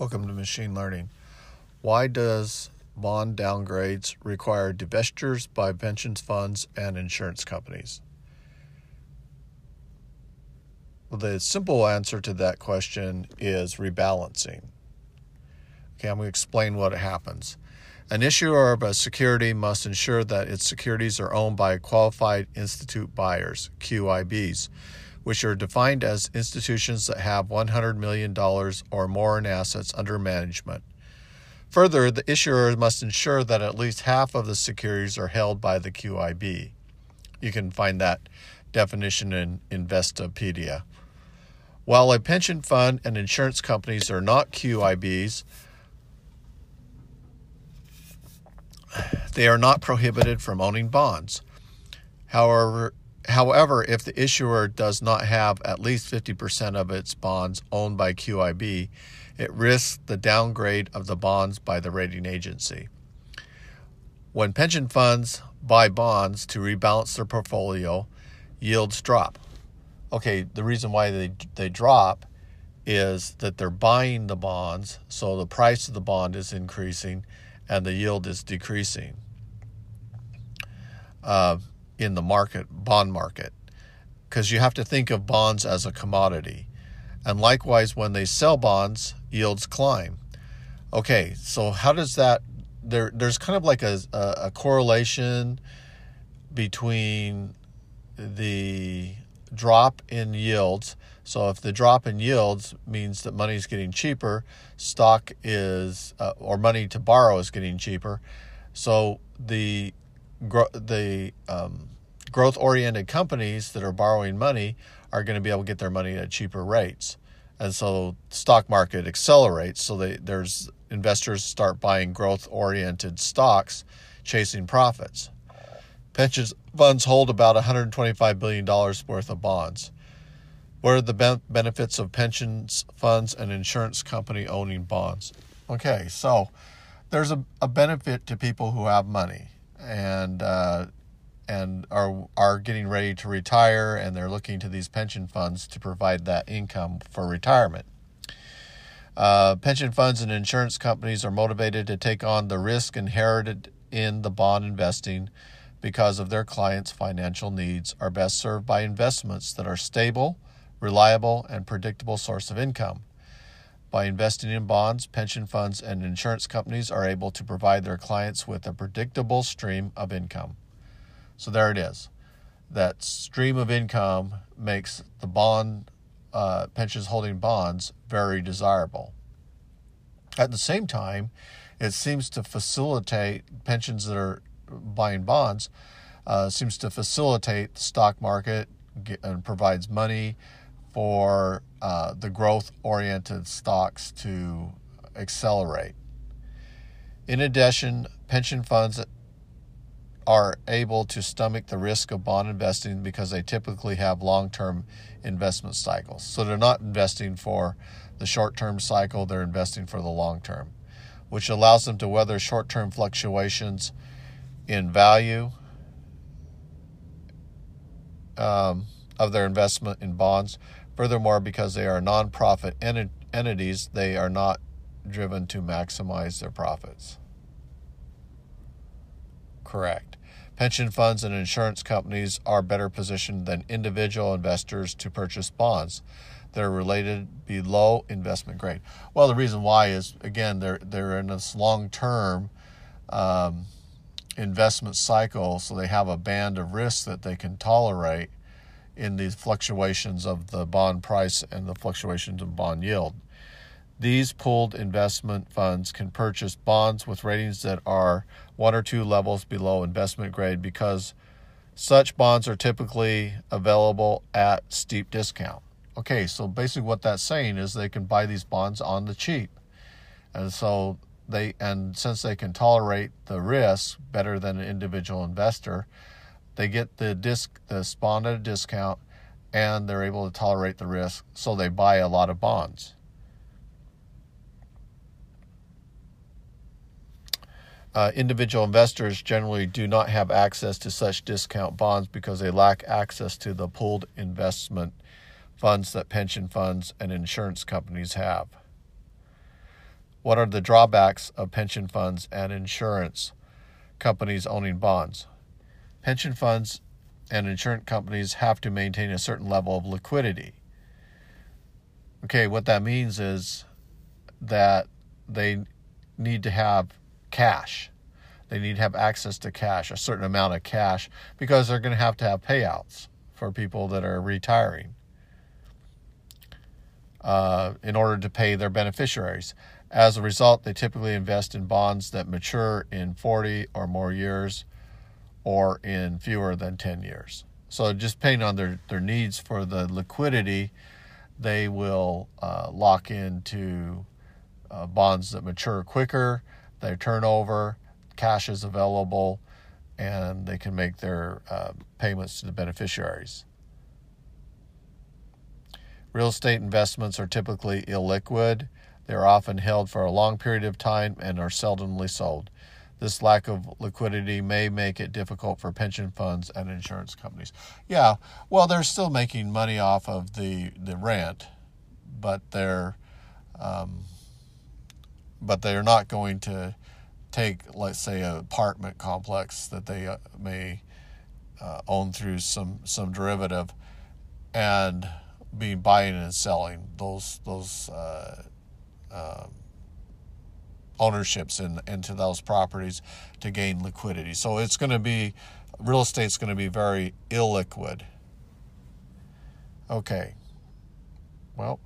Welcome to Machine Learning. Why does bond downgrades require divestitures by pension funds and insurance companies? Well, the simple answer to that question is rebalancing. Okay, I'm going to explain what happens. An issuer of a security must ensure that its securities are owned by qualified institute buyers, QIBs which are defined as institutions that have $100 million or more in assets under management. Further, the issuer must ensure that at least half of the securities are held by the QIB. You can find that definition in Investopedia. While a pension fund and insurance companies are not QIBs, they are not prohibited from owning bonds. However, However, if the issuer does not have at least 50% of its bonds owned by QIB, it risks the downgrade of the bonds by the rating agency. When pension funds buy bonds to rebalance their portfolio, yields drop. Okay, the reason why they, they drop is that they're buying the bonds, so the price of the bond is increasing and the yield is decreasing. Uh, in the market, bond market, because you have to think of bonds as a commodity. And likewise, when they sell bonds, yields climb. Okay, so how does that? There, there's kind of like a, a, a correlation between the drop in yields. So if the drop in yields means that money is getting cheaper, stock is uh, or money to borrow is getting cheaper. So the the um, growth oriented companies that are borrowing money are going to be able to get their money at cheaper rates. And so stock market accelerates. So they, there's investors start buying growth oriented stocks, chasing profits. Pension funds hold about $125 billion worth of bonds. What are the ben- benefits of pensions funds and insurance company owning bonds? Okay, so there's a, a benefit to people who have money. And uh, and are are getting ready to retire and they're looking to these pension funds to provide that income for retirement. Uh, pension funds and insurance companies are motivated to take on the risk inherited in the bond investing because of their clients' financial needs are best served by investments that are stable, reliable, and predictable source of income. By investing in bonds, pension funds and insurance companies are able to provide their clients with a predictable stream of income. So there it is. That stream of income makes the bond uh, pensions holding bonds very desirable. At the same time, it seems to facilitate pensions that are buying bonds, uh, seems to facilitate the stock market and provides money for uh, the growth oriented stocks to accelerate. In addition, pension funds are able to stomach the risk of bond investing because they typically have long term investment cycles. So they're not investing for the short term cycle, they're investing for the long term, which allows them to weather short term fluctuations in value um, of their investment in bonds. Furthermore, because they are nonprofit ent- entities, they are not driven to maximize their profits. Correct. Pension funds and insurance companies are better positioned than individual investors to purchase bonds that are related below investment grade. Well, the reason why is again they're they're in this long term um, investment cycle, so they have a band of risk that they can tolerate in these fluctuations of the bond price and the fluctuations of bond yield. These pooled investment funds can purchase bonds with ratings that are one or two levels below investment grade because such bonds are typically available at steep discount. Okay, so basically what that's saying is they can buy these bonds on the cheap. And so they and since they can tolerate the risk better than an individual investor, they get the disc the bond at a discount and they're able to tolerate the risk, so they buy a lot of bonds. Uh, individual investors generally do not have access to such discount bonds because they lack access to the pooled investment funds that pension funds and insurance companies have. What are the drawbacks of pension funds and insurance companies owning bonds? Pension funds and insurance companies have to maintain a certain level of liquidity. Okay, what that means is that they need to have cash. They need to have access to cash, a certain amount of cash, because they're going to have to have payouts for people that are retiring uh, in order to pay their beneficiaries. As a result, they typically invest in bonds that mature in 40 or more years or in fewer than 10 years. So, just depending on their, their needs for the liquidity, they will uh, lock into uh, bonds that mature quicker, they turn over, cash is available, and they can make their uh, payments to the beneficiaries. Real estate investments are typically illiquid. They are often held for a long period of time and are seldomly sold. This lack of liquidity may make it difficult for pension funds and insurance companies. Yeah, well, they're still making money off of the, the rent, but they're um, but they're not going to take, let's say, an apartment complex that they uh, may uh, own through some some derivative, and be buying and selling those those uh, um, ownerships in, into those properties to gain liquidity. So it's going to be real estate's going to be very illiquid. Okay. Well,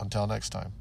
until next time.